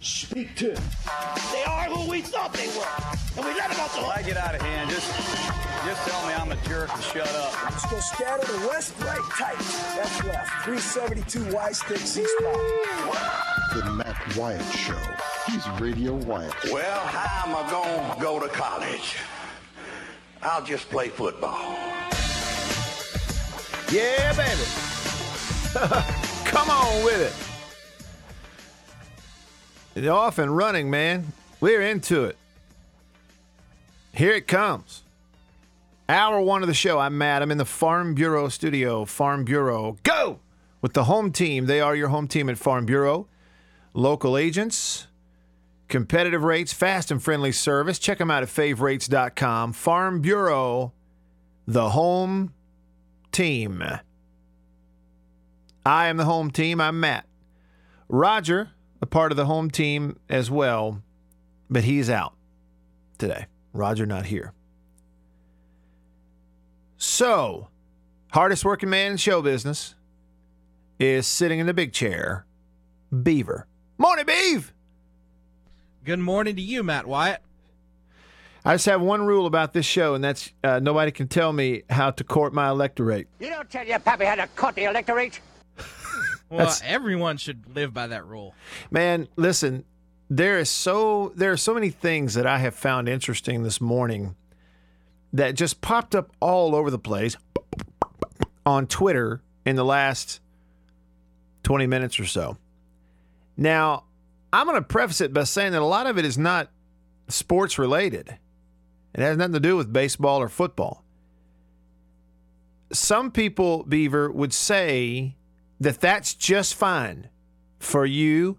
Speak to him. They are who we thought they were. And we let them off the When I get out of hand, just just tell me I'm a jerk and shut up. Let's go scatter the west, right, tight. That's left. 372 Y stick C spot. The Matt Wyatt Show. He's Radio Wyatt. Well, how am I going to go to college? I'll just play football. Yeah, baby. Come on with it. It's off and running, man. We're into it. Here it comes. Hour one of the show. I'm Matt. I'm in the Farm Bureau studio. Farm Bureau, go! With the home team. They are your home team at Farm Bureau. Local agents, competitive rates, fast and friendly service. Check them out at favrates.com. Farm Bureau, the home team. I am the home team. I'm Matt. Roger, a part of the home team as well, but he's out today. Roger not here. So, hardest working man in show business is sitting in the big chair, Beaver. Morning, Beav. Good morning to you, Matt Wyatt. I just have one rule about this show, and that's uh, nobody can tell me how to court my electorate. You don't tell your pappy how to court the electorate. Well, That's- everyone should live by that rule. Man, listen, there is so there are so many things that I have found interesting this morning that just popped up all over the place on Twitter in the last 20 minutes or so. Now, I'm going to preface it by saying that a lot of it is not sports related. It has nothing to do with baseball or football. Some people, Beaver, would say that that's just fine for you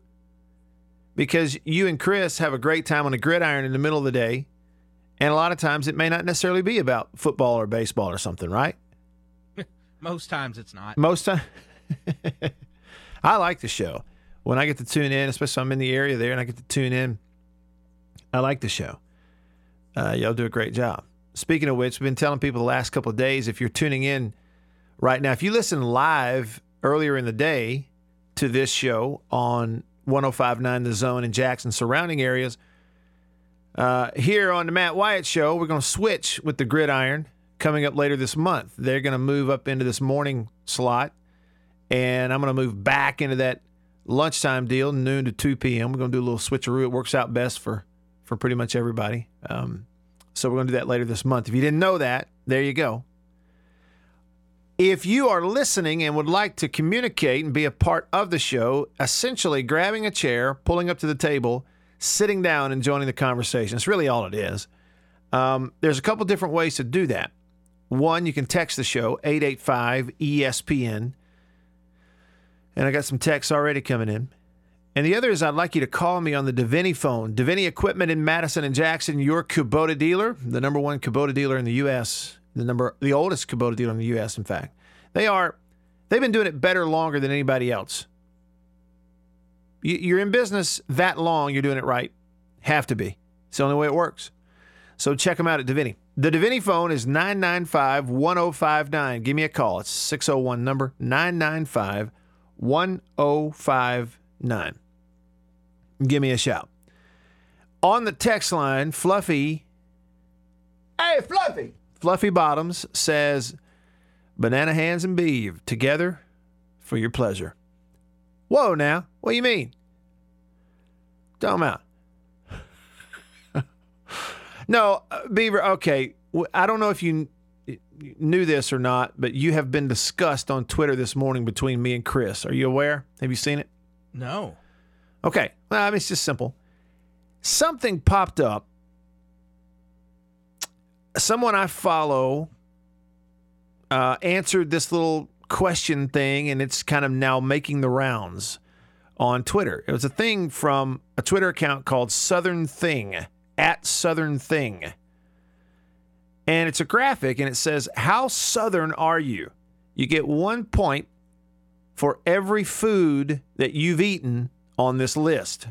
because you and Chris have a great time on a gridiron in the middle of the day. And a lot of times it may not necessarily be about football or baseball or something, right? Most times it's not. Most time, I like the show. When I get to tune in, especially I'm in the area there and I get to tune in, I like the show. Uh, y'all do a great job. Speaking of which, we've been telling people the last couple of days if you're tuning in right now, if you listen live earlier in the day to this show on 1059 The Zone in Jackson surrounding areas, uh, here on the Matt Wyatt Show, we're going to switch with the gridiron coming up later this month. They're going to move up into this morning slot, and I'm going to move back into that lunchtime deal, noon to 2 p.m. We're going to do a little switcheroo. It works out best for for pretty much everybody. Um, so we're going to do that later this month. If you didn't know that, there you go. If you are listening and would like to communicate and be a part of the show, essentially grabbing a chair, pulling up to the table, sitting down, and joining the conversation. It's really all it is. Um, there's a couple different ways to do that. One, you can text the show, 885 ESPN. And I got some texts already coming in. And the other is I'd like you to call me on the Deviney phone. Deviney Equipment in Madison and Jackson, your Kubota dealer, the number one Kubota dealer in the U.S., the number, the oldest Kubota dealer in the U.S. In fact, they are, they've been doing it better longer than anybody else. You- You're in business that long, you're doing it right. Have to be. It's the only way it works. So check them out at Deviney. The Deviney phone is 995 1059. Give me a call. It's 601 number 995 1059. Give me a shout. On the text line, Fluffy. Hey, Fluffy. Fluffy Bottoms says, Banana Hands and Beeve together for your pleasure. Whoa, now. What do you mean? Dumb out. no, uh, Beaver, okay. I don't know if you kn- knew this or not, but you have been discussed on Twitter this morning between me and Chris. Are you aware? Have you seen it? No. Okay. Well, I mean, it's just simple. Something popped up. Someone I follow uh, answered this little question thing, and it's kind of now making the rounds on Twitter. It was a thing from a Twitter account called Southern Thing, at Southern Thing. And it's a graphic and it says, How Southern are you? You get one point for every food that you've eaten on this list.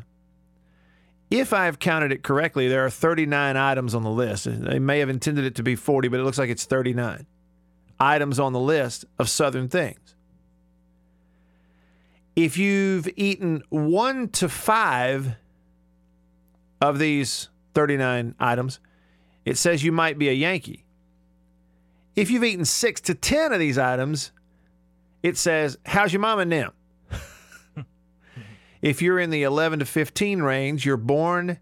If I've counted it correctly, there are 39 items on the list. They may have intended it to be 40, but it looks like it's 39 items on the list of Southern things. If you've eaten one to five of these 39 items, it says you might be a Yankee. If you've eaten six to 10 of these items, it says, How's your mama them? If you're in the 11 to 15 range, you're born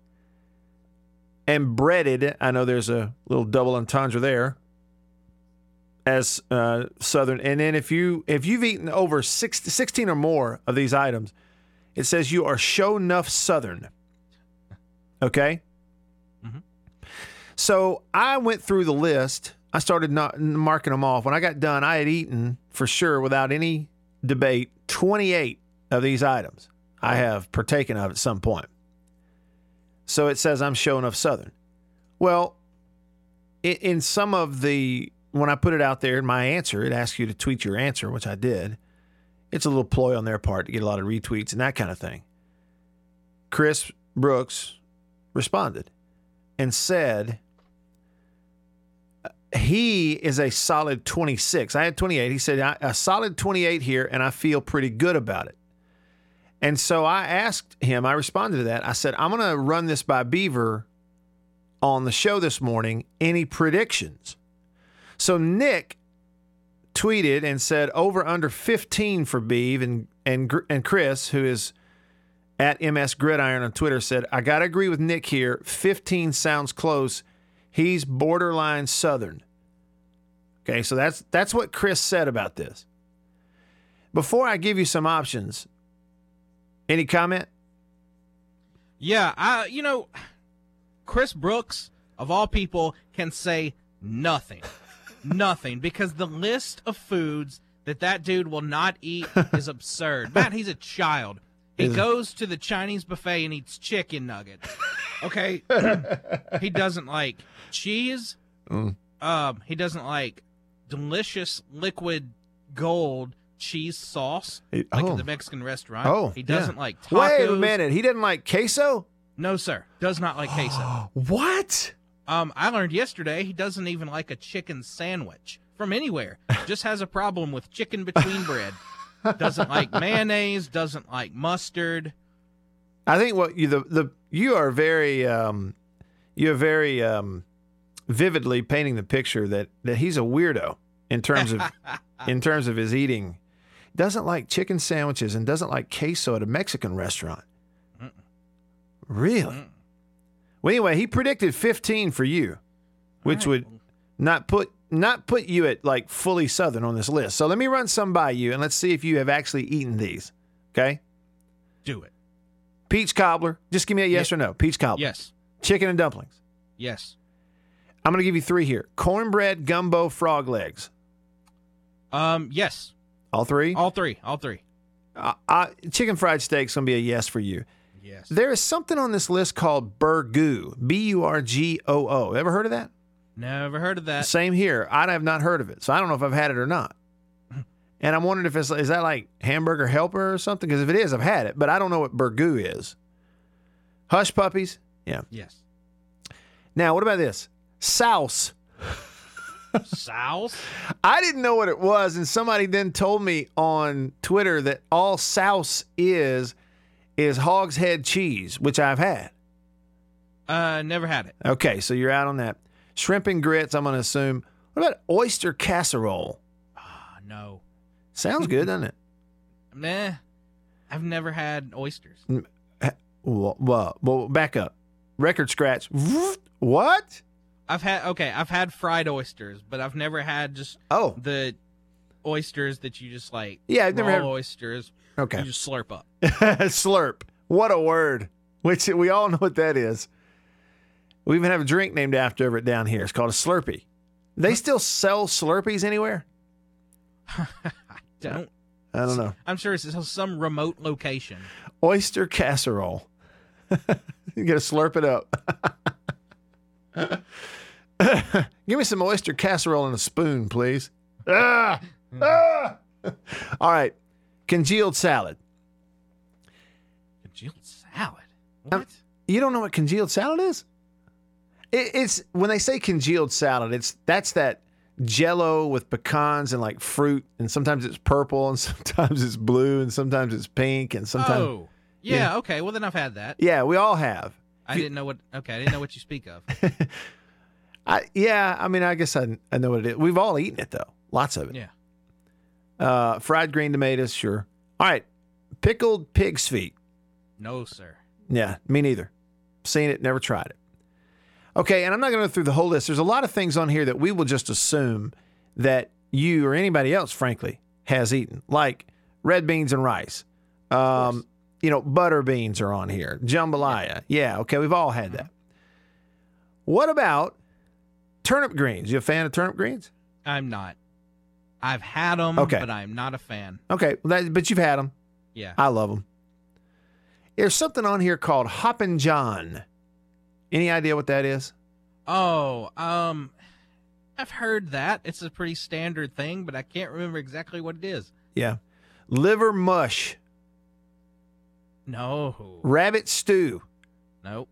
and breaded. I know there's a little double entendre there as uh, southern. And then if you if you've eaten over six, 16 or more of these items, it says you are show enough southern. Okay. So I went through the list. I started not marking them off. When I got done, I had eaten for sure, without any debate, 28 of these items. I have partaken of at some point. So it says I'm showing enough southern. Well, in, some of the when I put it out there in my answer, it asks you to tweet your answer, which I did. It's a little ploy on their part to get a lot of retweets and that kind of thing. Chris Brooks responded and said he is a solid 26. I had 28. He said a solid 28 here, and I feel pretty good about it. And so I asked him, I responded to that. I said, I'm going to run this by Beaver on the show this morning. Any predictions? So Nick tweeted and said over under 15 for Beeve and and and Chris who is at MS Gridiron on Twitter said I got to agree with Nick here 15 sounds close he's borderline southern Okay so that's that's what Chris said about this Before I give you some options any comment Yeah, I you know, Chris Brooks of all people can say nothing, nothing because the list of foods that that dude will not eat is absurd. Matt, he's a child. He goes to the Chinese buffet and eats chicken nuggets. Okay, he doesn't like cheese. Mm. Um, he doesn't like delicious liquid gold cheese sauce He- like oh. at the Mexican restaurant. Oh he doesn't yeah. like tacos. Wait a minute he didn't like queso No, sir. Does not like queso. What Um, I learned yesterday he doesn't even like a chicken sandwich from anywhere. Just has a problem with chicken between bread. Doesn't like mayonnaise. Doesn't like mustard. I think what you the the you are very um you're very um vividly painting the picture that that he's a weirdo in terms of in terms of his eating. Doesn't like chicken sandwiches and doesn't like queso at a Mexican restaurant. mm Really? Well, anyway, he predicted 15 for you, which would not put not put you at like fully southern on this list. So let me run some by you and let's see if you have actually eaten these. Okay? Do it. Peach cobbler. Just give me a yes or no. Peach cobbler. Yes. Chicken and dumplings. Yes. I'm going to give you three here. Cornbread, gumbo, frog legs. Um. Yes. All three? All three. All three. Uh, uh, chicken fried steak's going to be a yes for you. Yes. There is something on this list called burgoo. B U R G O O. Ever heard of that? Never heard of that. Same here. I have not heard of it. So I don't know if I've had it or not. And I'm wondering if it's is that like hamburger helper or something? Because if it is, I've had it, but I don't know what burgoo is. Hush puppies? Yeah. Yes. Now, what about this? Souse. Souse. I didn't know what it was, and somebody then told me on Twitter that all souse is is hogshead cheese, which I've had. Uh. Never had it. Okay, so you're out on that. Shrimp and grits, I'm going to assume. What about oyster casserole? Ah, no. Sounds good, doesn't it? Nah. I've never had oysters. Well, well, well, back up. Record scratch. What? I've had okay. I've had fried oysters, but I've never had just Oh, the oysters that you just like. Yeah, I've never had- oysters. okay. You just slurp up. Slurp. What a word. Which we all know what that is. We even have a drink named after it down here. It's called a Slurpee. They still sell Slurpees anywhere? I don't. I don't know. I'm sure it's some remote location. Oyster casserole. you got to slurp it up. Give me some oyster casserole and a spoon, please. Ah! Ah! All right. Congealed salad. Congealed salad. Um, you don't know what congealed salad is? It, it's when they say congealed salad, it's that's that jello with pecans and like fruit, and sometimes it's purple, and sometimes it's blue, and sometimes it's pink, and sometimes oh, yeah, Yeah. Okay. Well, then I've had that. yeah, we all have. I didn't know what. Okay, I didn't know what you speak of. I yeah, I mean, I guess I I know what it is. We've all eaten it though, lots of it. Yeah. Uh, fried green tomatoes, sure. All right, pickled pig's feet. No, sir. Yeah, me neither. Seen it, never tried it. Okay, and I'm not going to go through the whole list. There's a lot of things on here that we will just assume that you or anybody else, frankly, has eaten, like red beans and rice. Um, you know, butter beans are on here. Jambalaya. Yeah, okay, we've all had that. What about turnip greens? You a fan of turnip greens? I'm not. I've had them, Okay. but I'm not a fan. Okay, well, that, but you've had them. Yeah. I love them. There's something on here called Hoppin' John. Any idea what that is? Oh, um, I've heard that. It's a pretty standard thing, but I can't remember exactly what it is. Yeah. Liver mush, No. rabbit stew, Nope.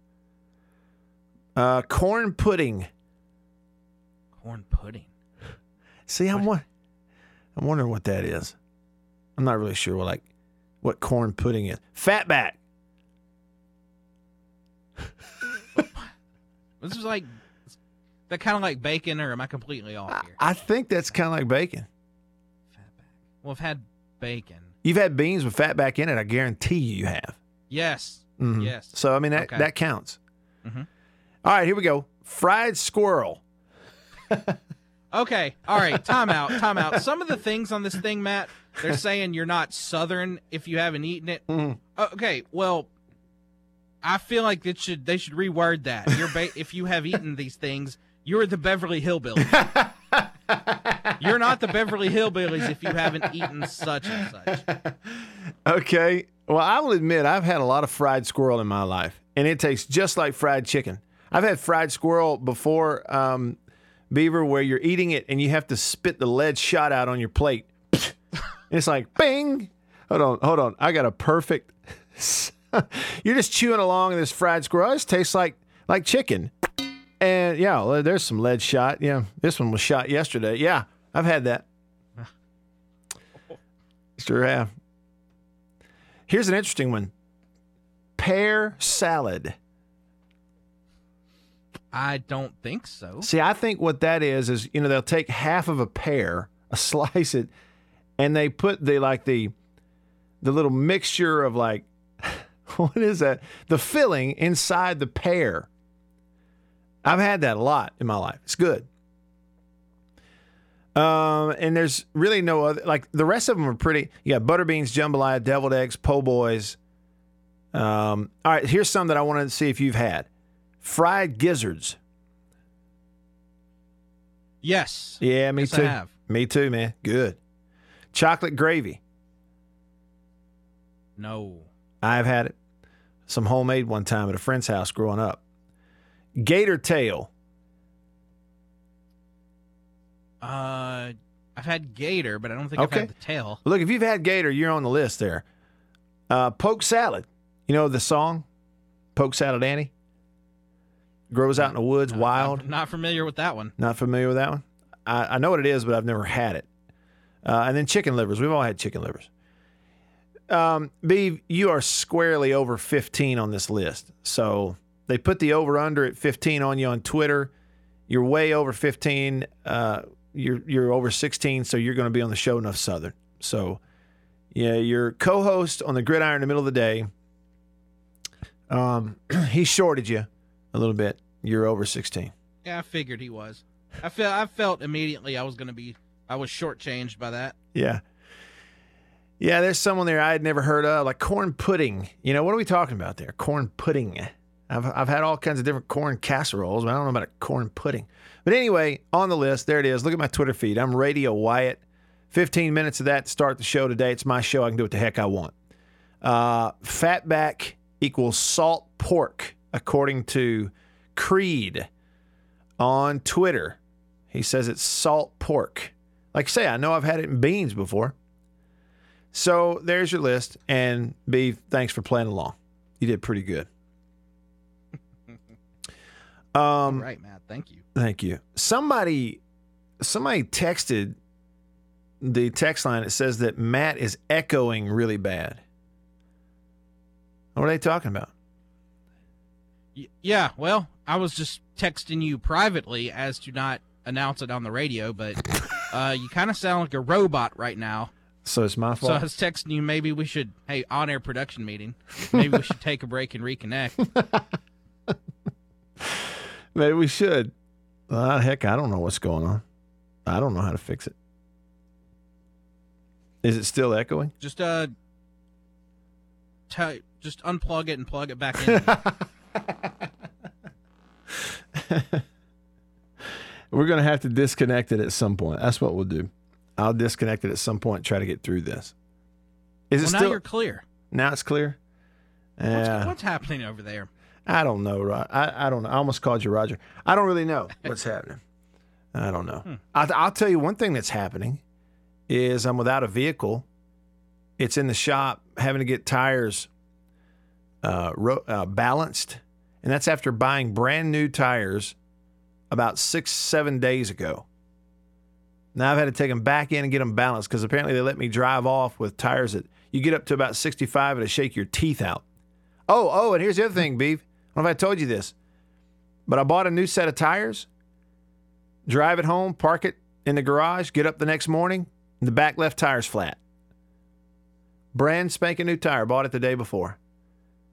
uh, corn pudding. Corn pudding. See, I'm what I'm wondering what that is. I'm not really sure what like what corn pudding is. Fatback. This is like that kind of like bacon, or am I completely off here? I think that's kind of like bacon. Fatback. Well, I've had bacon. You've had beans with fatback in it. I guarantee you, you have. Yes. Mhm. Yes. So I mean that Okay. that counts. Mhm. All right, here we go. Fried squirrel. Okay. All right. Time out. Time out. Some of the things on this thing, Matt, they're saying you're not Southern if you haven't eaten it. Mhm. Okay. Well, I feel like it should they should reword that. You're ba- if you have eaten these things, you're the Beverly Hillbillies. you're not the Beverly Hillbillies if you haven't eaten such and such. Okay. Well, I will admit I've had a lot of fried squirrel in my life, and it tastes just like fried chicken. I've had fried squirrel before, um, Beaver, where you're eating it and you have to spit the lead shot out on your plate. it's like bing. Hold on, hold on. I got a perfect. you're just chewing along this fried squirrel. This tastes like like chicken. And yeah, there's some lead shot. Yeah, this one was shot yesterday. Yeah, I've had that. Sure have. Here's an interesting one pear salad. I don't think so. See, I think what that is is you know they'll take half of a pear, a slice it, and they put the like the the little mixture of like what is that? The filling inside the pear. I've had that a lot in my life. It's good. Um, and there's really no other like the rest of them are pretty. You got butter beans, jambalaya, deviled eggs, po' boys. Um, all right, here's some that I wanted to see if you've had: fried gizzards. Yes. Yeah, me Yes, too. Me too, man. Good. Chocolate gravy. No. I've had it. Some homemade one time at a friend's house growing up. Gator tail. Uh, I've had gator, but I don't think I've had the tail. Look, if you've had gator, you're on the list there. Uh, poke salad. You know the song, Polk Salad Annie? Grows out in the woods, wild. I'm not familiar with that one. Not familiar with that one? I, I know what it is, but I've never had it. Uh, and then chicken livers. We've all had chicken livers. Um, Beeve, you are squarely over 15 on this list. So they put the over under at 15 on you on Twitter. You're way over 15. Uh, you're you're over 16, so you're going to be on the show enough Southern. So yeah, your co-host on the gridiron in the middle of the day. Um, he shorted you a little bit. You're over 16. Yeah, I figured he was. I felt I felt immediately I was going to be I was shortchanged by that. Yeah. Yeah, there's someone there I had never heard of, like corn pudding. You know, what are we talking about there? Corn pudding. I've, I've had all kinds of different corn casseroles, but I don't know about a corn pudding. But anyway, on the list, there it is. Look at my Twitter feed. I'm Radio Wyatt. 15 minutes of that to start the show today. It's my show. I can do what the heck I want. Uh, fatback equals salt pork, according to Creed. on Twitter. He says it's salt pork. Like I say, I know I've had it in beans before. So there's your list. And B, thanks for playing along. You did pretty good. Um, All right, Matt. Thank you. Thank you. Somebody somebody texted the text line It says that Matt is echoing really bad. What are they talking about? Yeah, well, I was just texting you privately as to not announce it on the radio, but uh, you kind of sound like a robot right now. So it's my fault. So. I was texting you. Maybe we should, hey, on-air production meeting. Maybe we should take a break and reconnect. Maybe we should. Uh, heck, I don't know what's going on. I don't know how to fix it. Is it still echoing? Just uh, t- just unplug it and plug it back in. We're going to have to disconnect it at some point. That's what we'll do. I'll disconnect it at some point. Try to get through this. Is it well, now still you're clear. now? It's clear. What's, Yeah, what's happening over there? I don't know. Ro- I I don't know. I almost called you Roger. I don't really know what's happening. I don't know. I, I'll tell you one thing that's happening is I'm without a vehicle. It's in the shop having to get tires uh, ro- uh, balanced, and that's after buying brand new tires about six seven days ago. Now I've had to take them back in and get them balanced because apparently they let me drive off with tires that you get up to about 65 and it shake your teeth out. Oh, oh, and here's the other thing, Beef. I don't know if I told you this, but I bought a new set of tires, drive it home, park it in the garage, get up the next morning, and the back left tire's flat. Brand spanking new tire, bought it the day before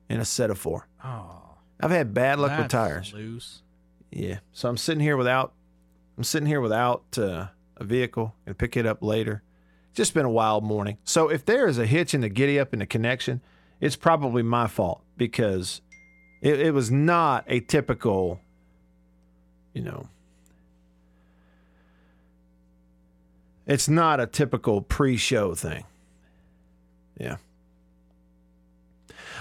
in a set of four. Oh, I've had bad luck with tires. Loose. Yeah. So I'm sitting here without I'm sitting here without uh, a vehicle and pick it up later. Just been a wild morning. So if there is a hitch in the giddy up in the connection, it's probably my fault because it, it was not a typical, you know, it's not a typical pre-show thing. Yeah.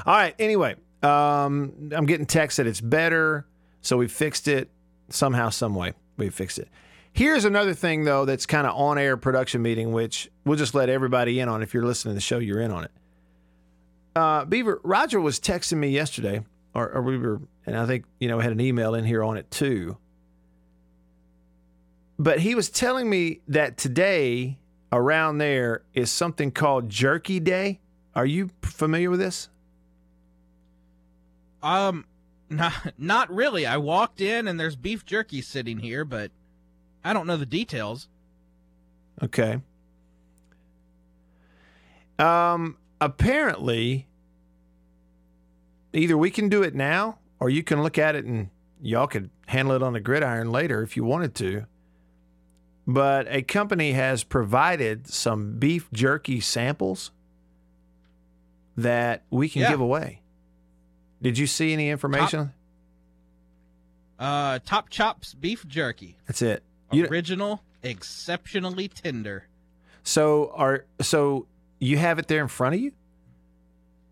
All right. Anyway, um, I'm getting text that it's better, so we fixed it somehow, some way. We fixed it. Here's another thing though that's kind of on-air production meeting, which we'll just let everybody in on. If you're listening to the show, you're in on it. Uh, Beaver Roger was texting me yesterday, or, or we were, and I think you know had an email in here on it too. But he was telling me that today around there is something called Jerky Day. Are you familiar with this? Um, not not really. I walked in and there's beef jerky sitting here, but I don't know the details. Okay. Um, apparently, either we can do it now or you can look at it and y'all could handle it on the gridiron later if you wanted to. But a company has provided some beef jerky samples that we can Yeah. give away. Did you see any information? Uh, Top Chops beef jerky, That's it. You, original, exceptionally tender. so are so you have it there in front of you?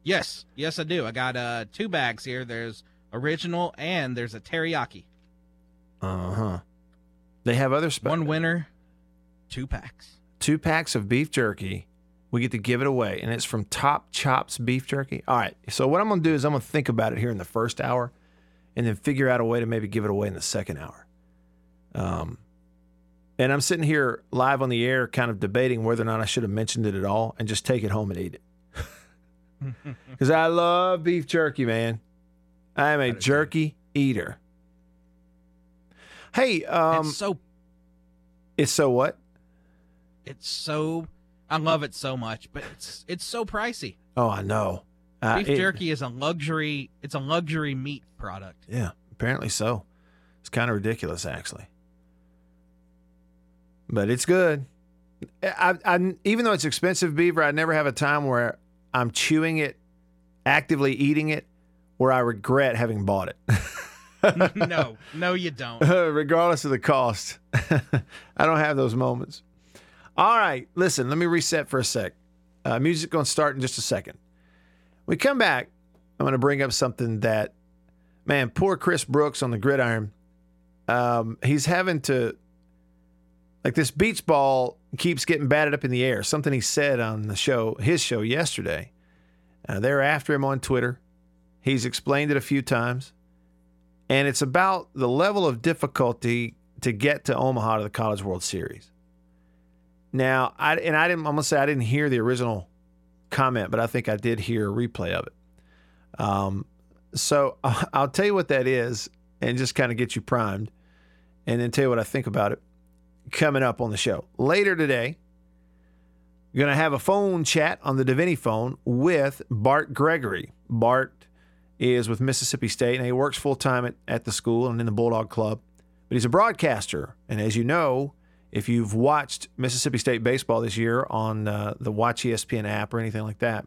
Yes, yes, I do. I got uh two bags here. There's original and there's a teriyaki. Uh huh. They have other spe- One winner, two packs. two packs of beef jerky. We get to give it away, and it's from Top Chops Beef Jerky. All right. So what I'm going to do is I'm going to think about it here in the first hour, and then figure out a way to maybe give it away in the second hour. Um, and I'm sitting here live on the air, kind of debating whether or not I should have mentioned it at all, and just take it home and eat it. Because I love beef jerky, man. I am a jerky eater. Hey, um, it's so it's so what? it's so I love it so much, but it's it's so pricey. Oh, I know. Uh, Beef it- jerky is a luxury. It's a luxury meat product. Yeah, apparently so. It's kind of ridiculous, actually. But it's good. I, I, even though it's expensive, Beaver, I never have a time where I'm chewing it, actively eating it, where I regret having bought it, no, no, you don't. regardless of the cost. I don't have those moments. All right, listen, let me reset for a sec. Uh, music going to start in just a second. When we come back, I'm going to bring up something that, man, poor Chris Brooks on the gridiron um, he's having to like this beach ball keeps getting batted up in the air. Something he said on the show, his show yesterday. Uh, they're after him on Twitter. He's explained it a few times, and it's about the level of difficulty to get to Omaha to the College World Series. Now, I and I didn't. I'm gonna say I didn't hear the original comment, but I think I did hear a replay of it. Um, so I'll tell you what that is, and just kind of get you primed, and then tell you what I think about it coming up on the show later today. Going to have a phone chat on the Deviney phone with Bart Gregory. Bart is with Mississippi State and he works full time at, at the school and in the Bulldog Club. But he's a broadcaster. And as you know, if you've watched Mississippi State baseball this year on uh, the Watch ESPN app or anything like that,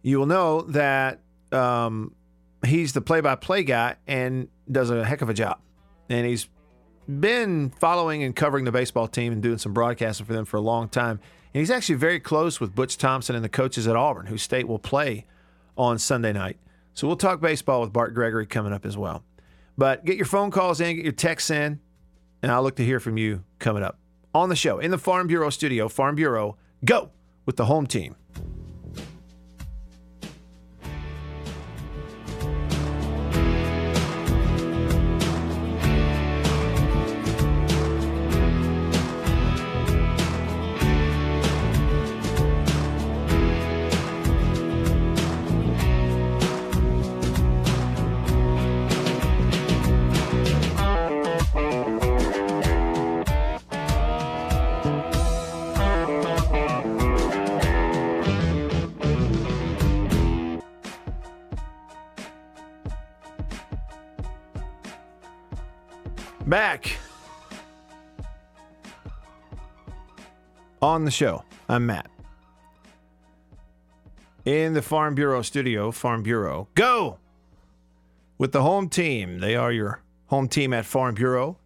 you will know that um, he's the play by play guy and does a heck of a job. And he's been following and covering the baseball team and doing some broadcasting for them for a long time. And he's actually very close with Butch Thompson and the coaches at Auburn, who State will play on Sunday night. So we'll talk baseball with Bart Gregory coming up as well. But get your phone calls in, get your texts in, and I'll look to hear from you coming up on the show in the Farm Bureau studio. Farm Bureau, go with the home team. On the show. I'm Matt. In the Farm Bureau studio, Farm Bureau, go with the home team. They are your home team at Farm Bureau.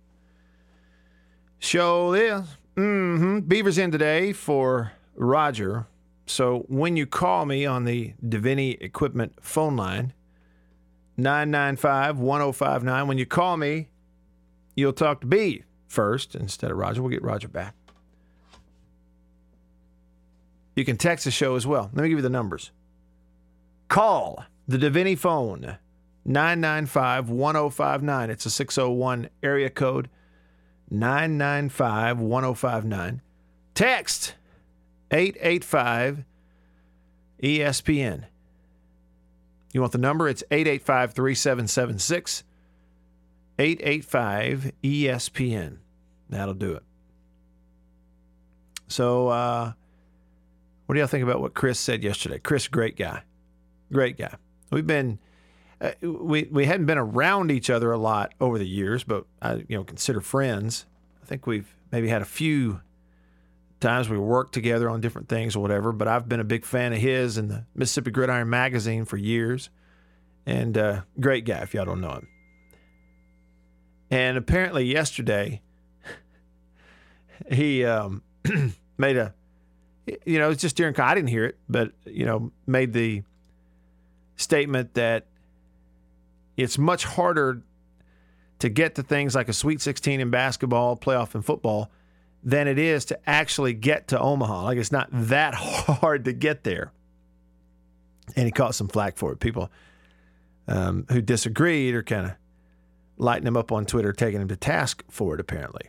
Show is. Mm-hmm. Beaver's in today for Roger. So when you call me on the Deviney Equipment phone line, 995 1059, when you call me, you'll talk to B first instead of Roger. We'll get Roger back. You can text the show as well. Let me give you the numbers. Call the Deviney phone 995 1059. It's a 601 area code 995 1059. Text 885 ESPN. You want the number? It's 885 3776. 885 ESPN. That'll do it. So, uh, what do y'all think about what Chris said yesterday? Chris, great guy. Great guy. We've been, uh, we, we hadn't been around each other a lot over the years, but I, you know, consider friends. I think we've maybe had a few times we worked together on different things or whatever, but I've been a big fan of his and the Mississippi Gridiron magazine for years. And uh, great guy if y'all don't know him. And apparently, yesterday, he um, made a, you know, it's just during, I didn't hear it, but, you know, made the statement that it's much harder to get to things like a Sweet 16 in basketball, playoff in football, than it is to actually get to Omaha. Like, it's not that hard to get there. And he caught some flack for it. People um, who disagreed are kind of lighting him up on Twitter, taking him to task for it, apparently.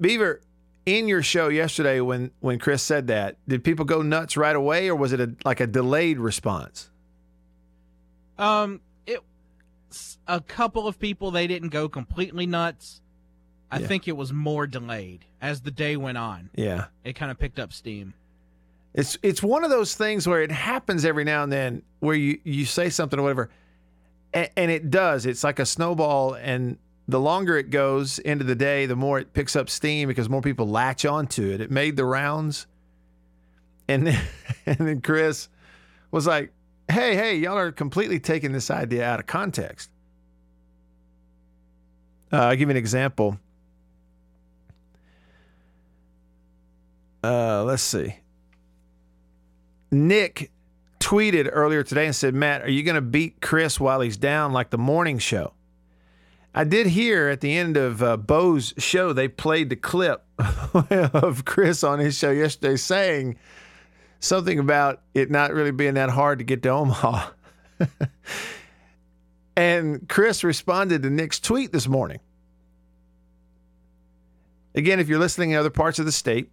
Beaver, in your show yesterday when, when Chris said that, did people go nuts right away or was it a, like a delayed response? Um, it a couple of people they didn't go completely nuts. I Yeah. think it was more delayed as the day went on. Yeah. It kind of picked up steam. It's it's one of those things where it happens every now and then where you, you say something or whatever, and, and it does. It's like a snowball, and the longer it goes into the day, the more it picks up steam because more people latch onto it. It made the rounds, and then, and then Chris was like, "Hey, hey, y'all are completely taking this idea out of context." Uh, I'll give you an example. Uh, let's see. Nick tweeted earlier today and said, Matt, are you going to beat Chris while he's down like the morning show? I did hear at the end of uh, Bo's show, they played the clip of Chris on his show yesterday saying something about it not really being that hard to get to Omaha. and Chris responded to Nick's tweet this morning. Again, if you're listening in other parts of the state,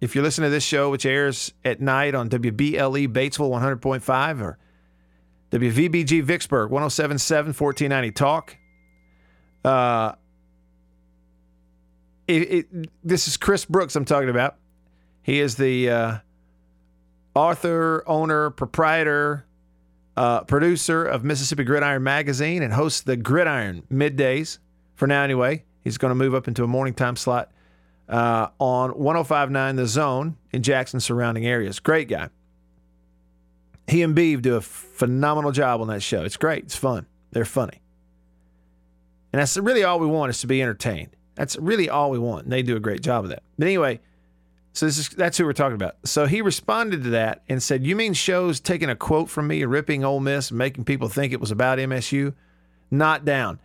if you're listening to this show, which airs at night on WBLE Batesville 100.5 or WVBG Vicksburg 1077 1490 Talk, uh, it, it, this is Chris Brooks I'm talking about. He is the uh, author, owner, proprietor, uh, producer of Mississippi Gridiron Magazine and hosts the Gridiron middays for now, anyway. He's going to move up into a morning time slot uh, on 1059 The Zone in Jackson surrounding areas. Great guy. He and Beeve do a phenomenal job on that show. It's great. It's fun. They're funny. And that's really all we want is to be entertained. That's really all we want. And they do a great job of that. But anyway, so is, that's who we're talking about. So he responded to that and said, You mean shows taking a quote from me ripping Ole Miss making people think it was about MSU? Not down.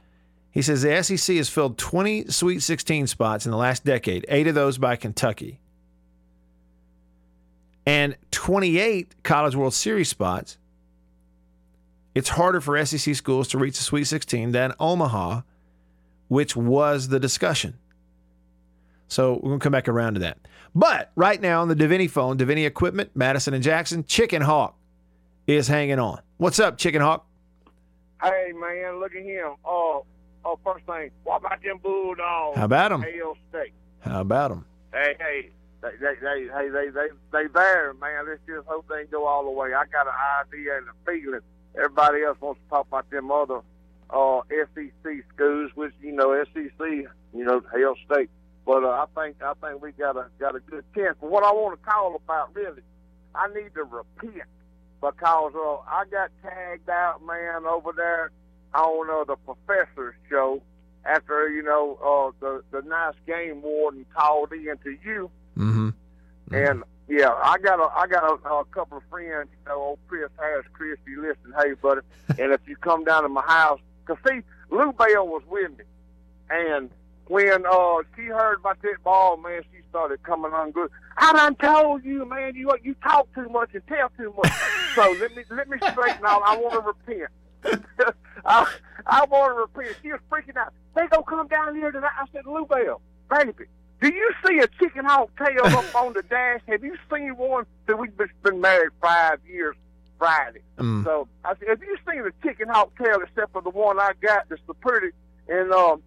He says the SEC has filled 20 Sweet 16 spots in the last decade, eight of those by Kentucky, and 28 College World Series spots. It's harder for SEC schools to reach the Sweet 16 than Omaha, which was the discussion. So we're going to come back around to that. But right now on the Deviney phone, Deviney Equipment, Madison and Jackson, Chicken Hawk is hanging on. What's up, Chicken Hawk? Hey man, look at him. Oh, oh, first thing, what about them Bulldogs? How about 'em? Hail State. How about them? Hey, hey, they, they, they, hey, they, they, they there, man. Let's just hope they go all the way. I got an idea and a feeling. Everybody else wants to talk about them other uh, SEC schools, which you know, SEC, you know, Hail State. But uh, I think I think we got a got a good chance. But what I want to call about really, I need to repent because uh, I got tagged out, man, over there on uh, the professor's show after you know uh, the the nice game warden called in to you, Mm-hmm. and yeah, I got a I got a, a couple of friends, you know, old Chris Harris, Chris, you listen, hey buddy, and if you come down to my house, cause see, Lou Bell was with me, and when uh she heard about that ball, man, she started coming on good. I done told you, man, you you talk too much and tell too much. so let me let me straighten out. I want to repent. I, I want to repent. She was freaking out. They gonna come down here tonight. I said, Lou Bell, baby, do you see a chicken hawk tail up on the dash? Have you seen one? That we've been married five years Friday. Mm. So I said, have you seen a chicken hawk tail except for the one I got that's the pretty? And um,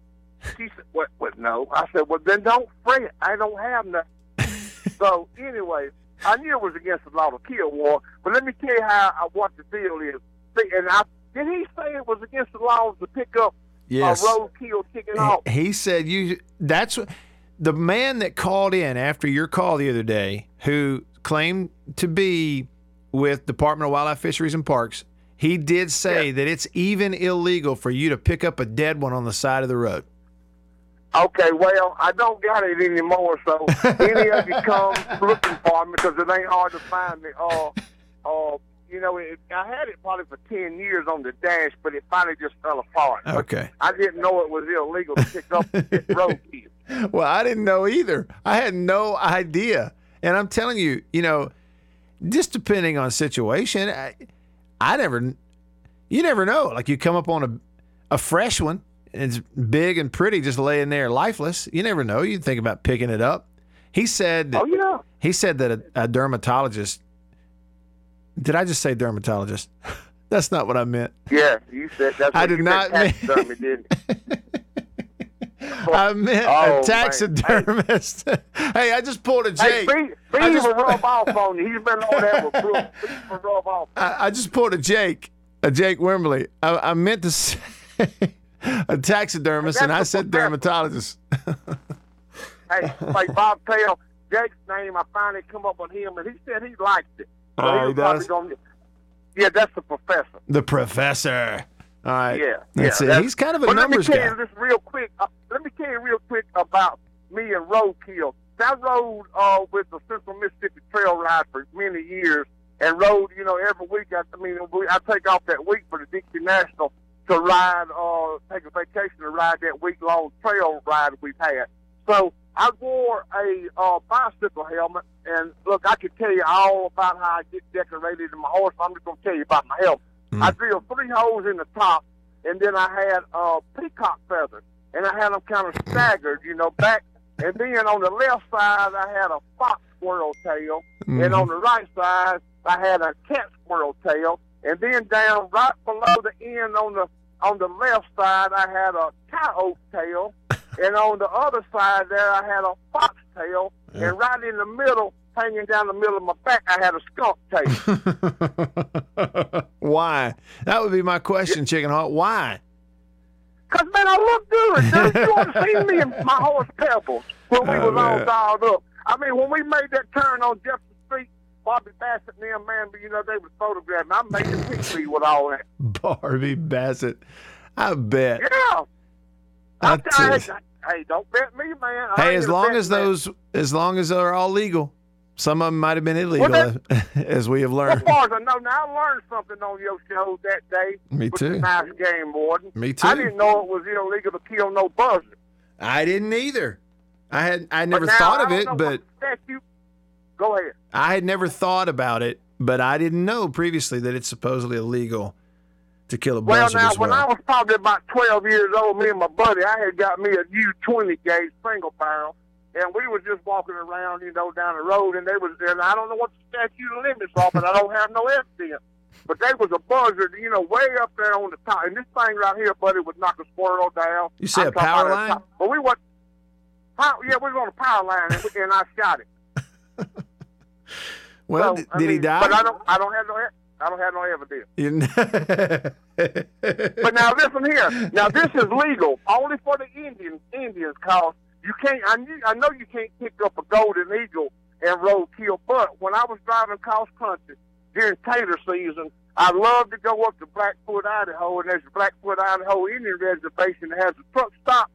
she said, what? What? No. I said, well then don't fret. I don't have nothing. so anyway, I knew it was against the law to kill war, but let me tell you how I, what the deal is. And I did he say it was against the law to pick up Yes. a roadkill chicken hawk? He said you. That's the man that called in after your call the other day, who claimed to be with Department of Wildlife, Fisheries, and Parks. He did say that it's even illegal for you to pick up a dead one on the side of the road. Okay, well, I don't got it anymore, so any of you come looking for me because it ain't hard to find me. Uh, uh, you know, it, I had it probably for 10 years on the dash, but it finally just fell apart. Okay. I didn't know it was illegal to pick up roadkill. Well, I didn't know either. I had no idea. And I'm telling you, you know, just depending on situation, I, I never, you never know. Like you come up on a, a fresh one, and it's big and pretty, just laying there lifeless. You never know. You think about picking it up. He said, that, Oh, yeah. he said that a, a dermatologist. Did I just say dermatologist? That's not what I meant. Yeah, you said that's what I did you not taxidermy, didn't? I meant Oh, a taxidermist. Hey, I just pulled a Hey, Jake. Steve, I Steve just- will rub off on you. He's been on that with Brooks. Steve will rub off. I, I just pulled a Jake, a Jake Wimberly. I, I meant to say a taxidermist, and I said dermatologist. Hey, like Bob Tail, Jake's name, I finally come up on him, and he said he liked it. So Oh, was he probably does? Gonna, yeah, that's the professor. the professor. All right. Yeah, Let's yeah. see. that's- He's kind of a numbers let me tell you this real quick. Uh, let me tell you real quick about me and roadkill. I rode uh, with the Central Mississippi Trail Ride for many years, and rode, you know, every week. I, I mean, I take off that week for the Dixie National to ride, uh, take a vacation to ride that week long trail ride we've had. So I wore a uh, bicycle helmet, and look, I could tell you all about how I get decorated in my horse. I'm just going to tell you about my helmet. I drilled three holes in the top, and then I had uh, peacock feathers, and I had them kind of staggered, you know, back. And then on the left side, I had a fox squirrel tail, and on the right side, I had a cat squirrel tail, and then down right below the end on the on the left side, I had a coyote tail, and on the other side there, I had a fox tail, and right in the middle, hanging down the middle of my back, I had a skunk tail. Why? That would be my question, Chicken Hawk. Why? Cause man, I look good. Dude, you ought to see me and my horse Pebbles when we Oh, was all dialed up. I mean, when we made that turn on Jefferson Street, Bobby Bassett and them, man, you know, they was photographing. I made a picture with all that. Barbie Bassett. I bet. Yeah. I hey, don't bet me, man. Hey, as long as man. those, as long as they're all legal, some of them might have been illegal, Well, as we have learned. As learned. far as I know, now I learned something on your show that day. Me too. Nice game warden. Me too. I didn't know it was illegal to kill no buzzard. I didn't either. I had, I never now, thought of it, but. Go ahead. I had never thought about it, but I didn't know previously that it's supposedly illegal to kill a Well, buzzard now, as when. I was probably about 12 years old, me and my buddy, I had got me a U-20 gauge single barrel, and we were just walking around, you know, down the road, and they was, and I don't know what the statute of limits are, but I don't have no evidence. But they was a buzzard, you know, way up there on the top, and this thing right here, buddy, would knock a squirrel down. You said a power line? top- But we pow- yeah, we was on a power line, and, we, and I shot it. well, So, did he die? But I don't, I don't have no, I don't have no evidence. But now listen here. Now this is legal only for the Indians. Indians, cause you can't. I knew, I know you can't pick up a golden eagle and road kill. But when I was driving cross country during tater season, I love to go up to Blackfoot, Idaho, and there's a Blackfoot, Idaho Indian reservation that has a truck stop.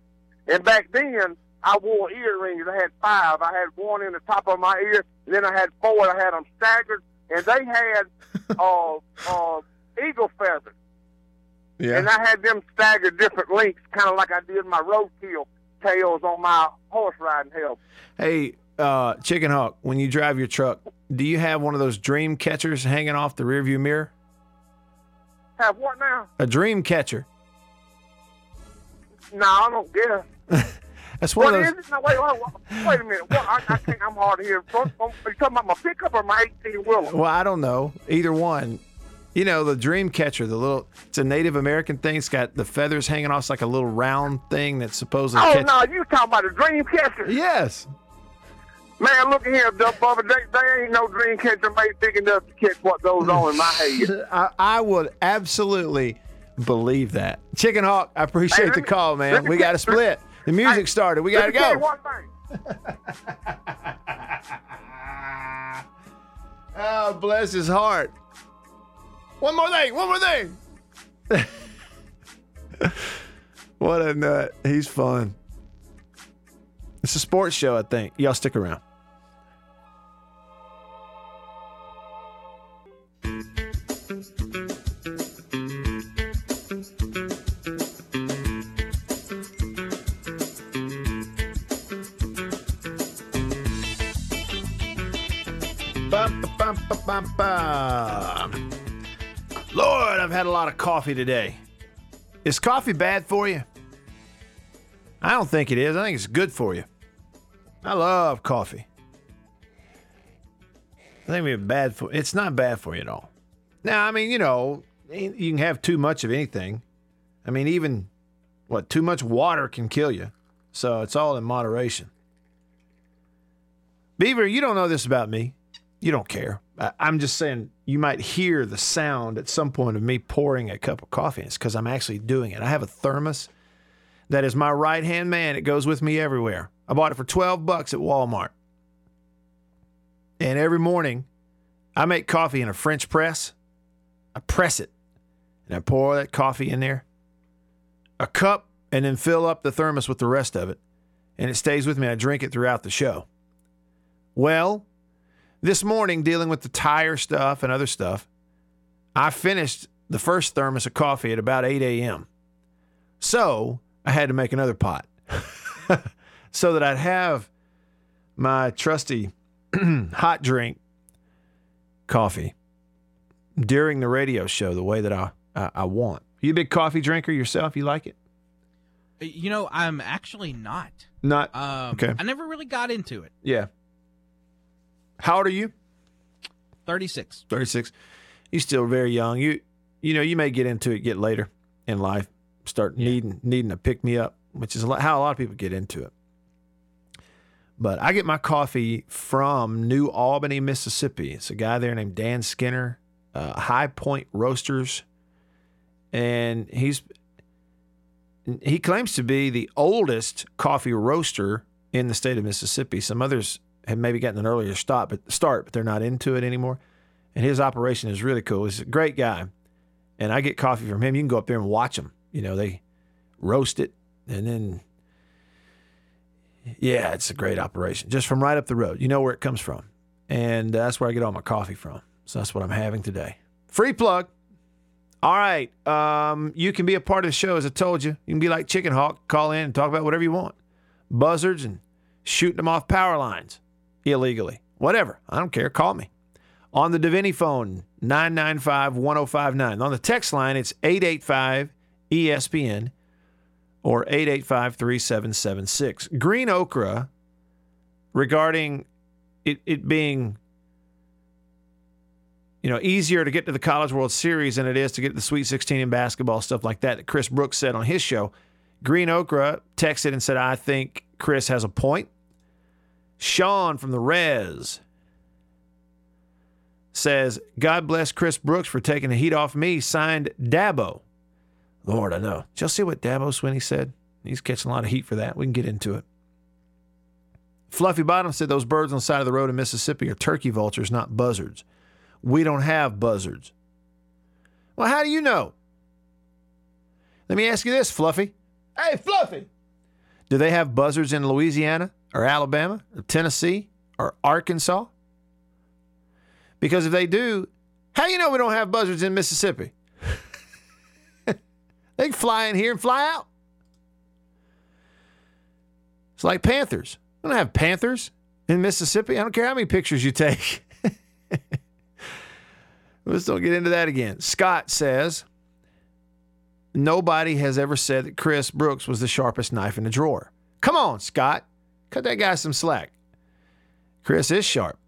And back then, I wore earrings. I had five. I had one in the top of my ear, and then I had four. I had them staggered, and they had uh, uh, eagle feathers. yeah. And I had them staggered different lengths, kind of like I did my roadkill tails on my horse riding helmet. Hey, uh, Chicken Hawk, when you drive your truck, do you have one of those dream catchers hanging off the rearview mirror? Have what now? A dream catcher. No, I don't guess. That's one What of is those. it? No, wait, wait, wait, a minute. What, I, I can't, I'm hard here. Are you talking about my pickup or my 18 wheeler? Well, I don't know. Either one. You know, the dream catcher, the little, it's a Native American thing. It's got the feathers hanging off. It's like a little round thing that's supposedly Oh, catch- no, you talking about a dream catcher? Yes. Man, look at here, Bubba. They, they ain't no dream catcher made big enough to catch what goes on in my head. I, I would absolutely believe that. Chicken Hawk, I appreciate Hey, the me- call, man. We got to split. The music Hey, started. We got to me tell you go. one thing. Oh, bless his heart. One more thing. One more thing. what a nut. He's fun. It's a sports show, I think. Y'all stick around. Lot of coffee today. Is coffee bad for you? I don't think it is. I think it's good for you. I love coffee. I think it's bad for. It's not bad for you at all. Now, I mean, you know, you can have too much of anything. I mean, even what too much water can kill you. So it's all in moderation. Beaver, you don't know this about me. You don't care. I'm just saying you might hear the sound at some point of me pouring a cup of coffee. It's because I'm actually doing it. I have a thermos that is my right hand man. It goes with me everywhere. I bought it for 12 bucks at Walmart. And every morning, I make coffee in a French press. I press it and I pour that coffee in there, a cup, and then fill up the thermos with the rest of it. And it stays with me. I drink it throughout the show. Well, this morning, dealing with the tire stuff and other stuff, I finished the first thermos of coffee at about 8 a.m. So I had to make another pot so that I'd have my trusty hot drink coffee during the radio show the way that I, I, I want. You a big coffee drinker yourself? You like it? You know, I'm actually not. Not Um, okay. I never really got into it. Yeah. How old are you? 36. 36. You're still very young. You you know, you may get into it get later in life, start needing needing to pick me up, which is a lot, how a lot of people get into it. But I get my coffee from New Albany, Mississippi. It's a guy there named Dan Skinner, uh, High Point Roasters, and he's he claims to be the oldest coffee roaster in the state of Mississippi. Some others have maybe gotten an earlier start, but start, but they're not into it anymore. And his operation is really cool. He's a great guy, and I get coffee from him. You can go up there and watch them. You know, they roast it, and then yeah, it's a great operation. Just from right up the road, you know where it comes from, and that's where I get all my coffee from. So that's what I'm having today. Free plug. All right. Um, you can be a part of the show, as I told you. You can be like Chicken Hawk, call in and talk about whatever you want. Buzzards and shooting them off power lines illegally. Whatever. I don't care. Call me. On the Deviney phone, 995 1059. On the text line, it's 885 ESPN or 885 3776. Green Okra, regarding it, it being you know, easier to get to the College World Series than it is to get to the Sweet 16 in basketball, stuff like that, that Chris Brooks said on his show. Green Okra texted and said, I think Chris has a point. Sean from the Res says, God bless Chris Brooks for taking the heat off me. Signed Dabo. Lord, I know. Did y'all see what Dabo Swinney said? He's catching a lot of heat for that. We can get into it. Fluffy Bottom said those birds on the side of the road in Mississippi are turkey vultures, not buzzards. We don't have buzzards. Well, how do you know? Let me ask you this, Fluffy. Hey, Fluffy. Do they have buzzards in Louisiana or Alabama or Tennessee or Arkansas? Because if they do, how you know we don't have buzzards in Mississippi? they can fly in here and fly out. It's like panthers. We don't have panthers in Mississippi. I don't care how many pictures you take. Let's don't get into that again. Scott says nobody has ever said that Chris Brooks was the sharpest knife in the drawer. Come on, Scott. Cut that guy some slack. Chris is sharp.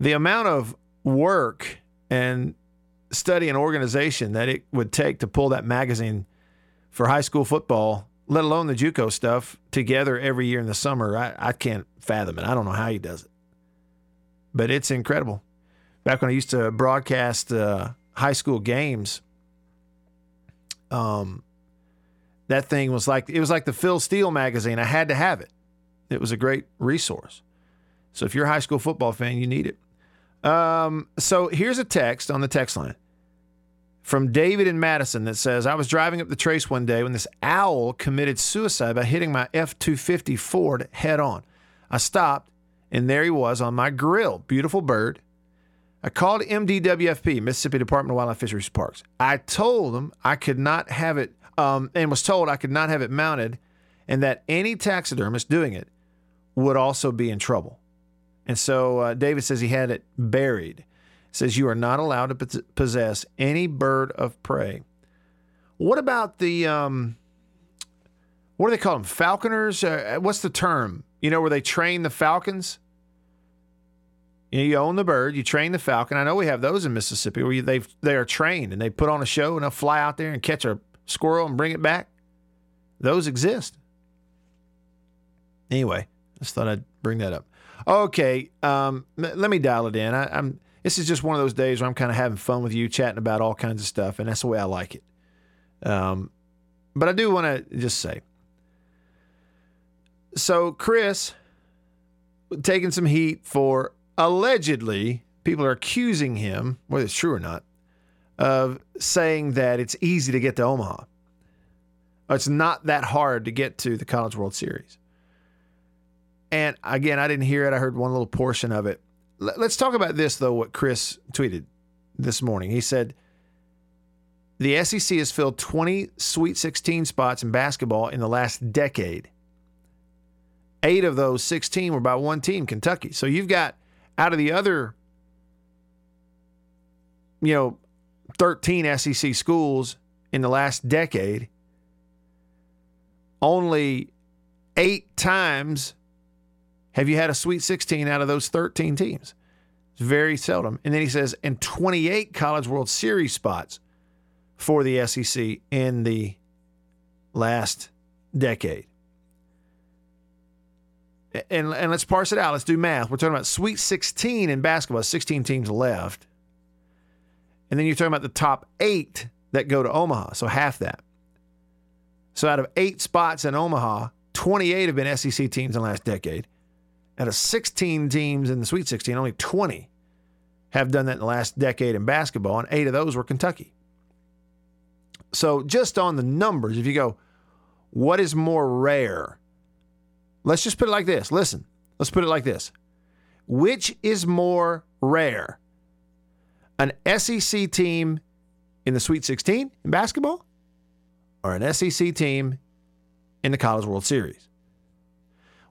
The amount of work and study and organization that it would take to pull that magazine for high school football, let alone the JUCO stuff, together every year in the summer, I, I can't fathom it. I don't know how he does it. But it's incredible back when I used to broadcast uh, high school games, um, that thing was like it was like the Phil Steele magazine. I had to have it. It was a great resource. So if you're a high school football fan, you need it. Um, so here's a text on the text line from David in Madison that says, I was driving up the trace one day when this owl committed suicide by hitting my F 250 Ford head on. I stopped, and there he was on my grill. Beautiful bird. I called MDWFP, Mississippi Department of Wildlife Fisheries Parks. I told them I could not have it, um, and was told I could not have it mounted, and that any taxidermist doing it would also be in trouble. And so uh, David says he had it buried. Says you are not allowed to possess any bird of prey. What about the um, what do they call them? Falconers? Uh, what's the term? You know where they train the falcons? You, own the bird, you train the falcon. I know we have those in Mississippi where they they are trained and they put on a show and they'll fly out there and catch a squirrel and bring it back. Those exist. Anyway, just thought I'd bring that up. Okay, um, let me dial it in. I, I'm. This is just one of those days where I'm kind of having fun with you, chatting about all kinds of stuff, and that's the way I like it. Um, but I do want to just say. So Chris taking some heat for allegedly people are accusing him, whether it's true or not, of saying that it's easy to get to Omaha. Uh, it's not that hard to get to the College World Series. And again, I didn't hear it. I heard one little portion of it. let's talk about this though. What Chris tweeted this morning. He said the SEC has filled 20 Sweet 16 spots in basketball in the last decade. Eight of those 16 were by one team, Kentucky. So you've got out of the other, you know, 13 SEC schools in the last decade, only eight times have you had a Sweet 16 out of those 13 teams. It's very seldom. And then he says, and 28 College World Series spots for the SEC in the last decade. And, and let's parse it out. Let's do math. We're talking about Sweet 16 in basketball, 16 teams left. And then you're talking about the top eight that go to Omaha, so half that. So out of eight spots in Omaha, 28 have been SEC teams in the last decade. Out of 16 teams in the Sweet 16, only 20 have done that in the last decade in basketball, and eight of those were Kentucky. So just on the numbers, if you go, what is more rare? Let's just put it like this. Listen, let's put it like this. Which is more rare? An SEC team in the Sweet 16 in basketball or an SEC team in the College World Series?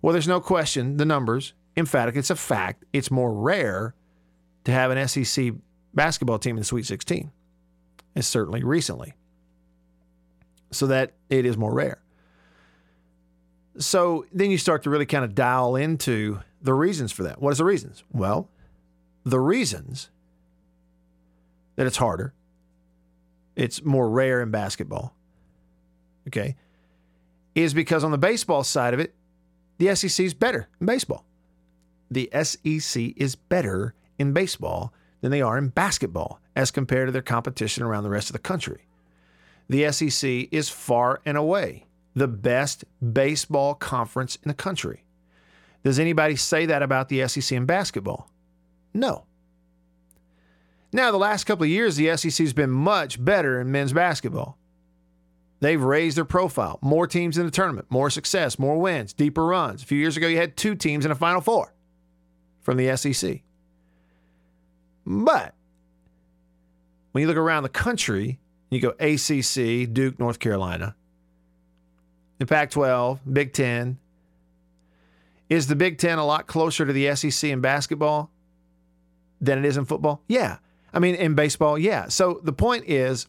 Well, there's no question, the numbers, emphatic, it's a fact, it's more rare to have an SEC basketball team in the Sweet 16. And certainly recently. So that it is more rare. So then you start to really kind of dial into the reasons for that. What is the reasons? Well, the reasons that it's harder, it's more rare in basketball, okay, is because on the baseball side of it, the SEC is better in baseball. The SEC is better in baseball than they are in basketball as compared to their competition around the rest of the country. The SEC is far and away the best baseball conference in the country. Does anybody say that about the SEC in basketball? No. Now, the last couple of years, the SEC has been much better in men's basketball. They've raised their profile. More teams in the tournament, more success, more wins, deeper runs. A few years ago, you had two teams in a Final Four from the SEC. But when you look around the country, you go ACC, Duke, North Carolina, the Pac 12, Big Ten. Is the Big Ten a lot closer to the SEC in basketball than it is in football? Yeah. I mean, in baseball, yeah. So the point is,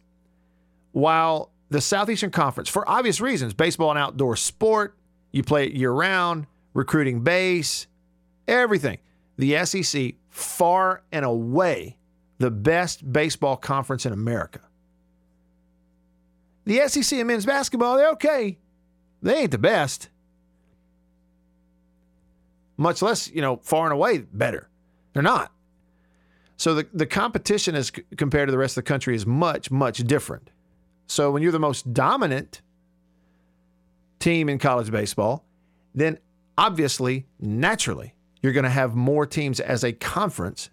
while the Southeastern Conference, for obvious reasons, baseball an outdoor sport, you play it year round, recruiting base, everything. The SEC, far and away, the best baseball conference in America. The SEC in men's basketball, they're okay. They ain't the best. Much less, you know, far and away better. They're not. So the, the competition as compared to the rest of the country is much, much different. So when you're the most dominant team in college baseball, then obviously, naturally, you're going to have more teams as a conference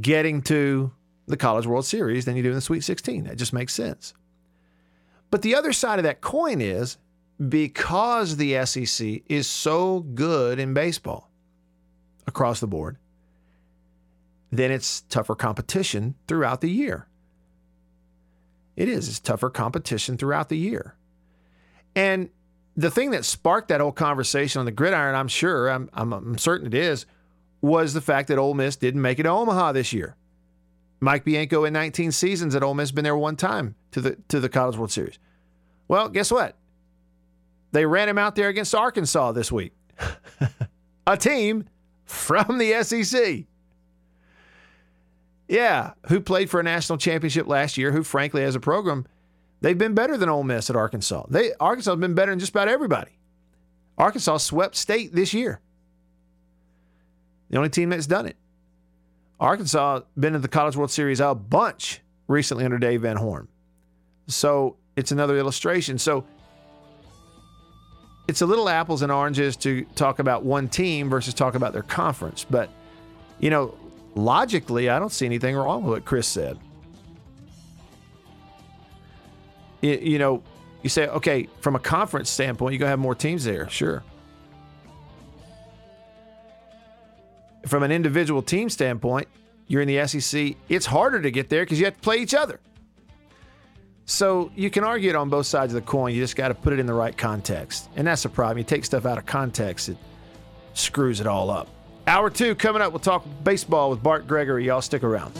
getting to the College World Series than you do in the Sweet 16. That just makes sense. But the other side of that coin is because the SEC is so good in baseball across the board, then it's tougher competition throughout the year. It is. It's tougher competition throughout the year. And the thing that sparked that whole conversation on the gridiron, I'm sure, I'm, I'm, I'm certain it is, was the fact that Ole Miss didn't make it to Omaha this year. Mike Bianco in 19 seasons at Ole Miss been there one time to the to the College World Series. Well, guess what? They ran him out there against Arkansas this week. a team from the SEC. Yeah, who played for a national championship last year, who frankly as a program, they've been better than Ole Miss at Arkansas. They Arkansas has been better than just about everybody. Arkansas swept state this year. The only team that's done it. Arkansas been in the College World Series a bunch recently under Dave Van Horn. So it's another illustration. So it's a little apples and oranges to talk about one team versus talk about their conference. But, you know, logically, I don't see anything wrong with what Chris said. You, you know, you say, okay, from a conference standpoint, you're going to have more teams there. Sure. From an individual team standpoint, you're in the SEC, it's harder to get there because you have to play each other. So you can argue it on both sides of the coin. You just got to put it in the right context. And that's the problem. You take stuff out of context, it screws it all up. Hour two coming up. We'll talk baseball with Bart Gregory. Y'all stick around.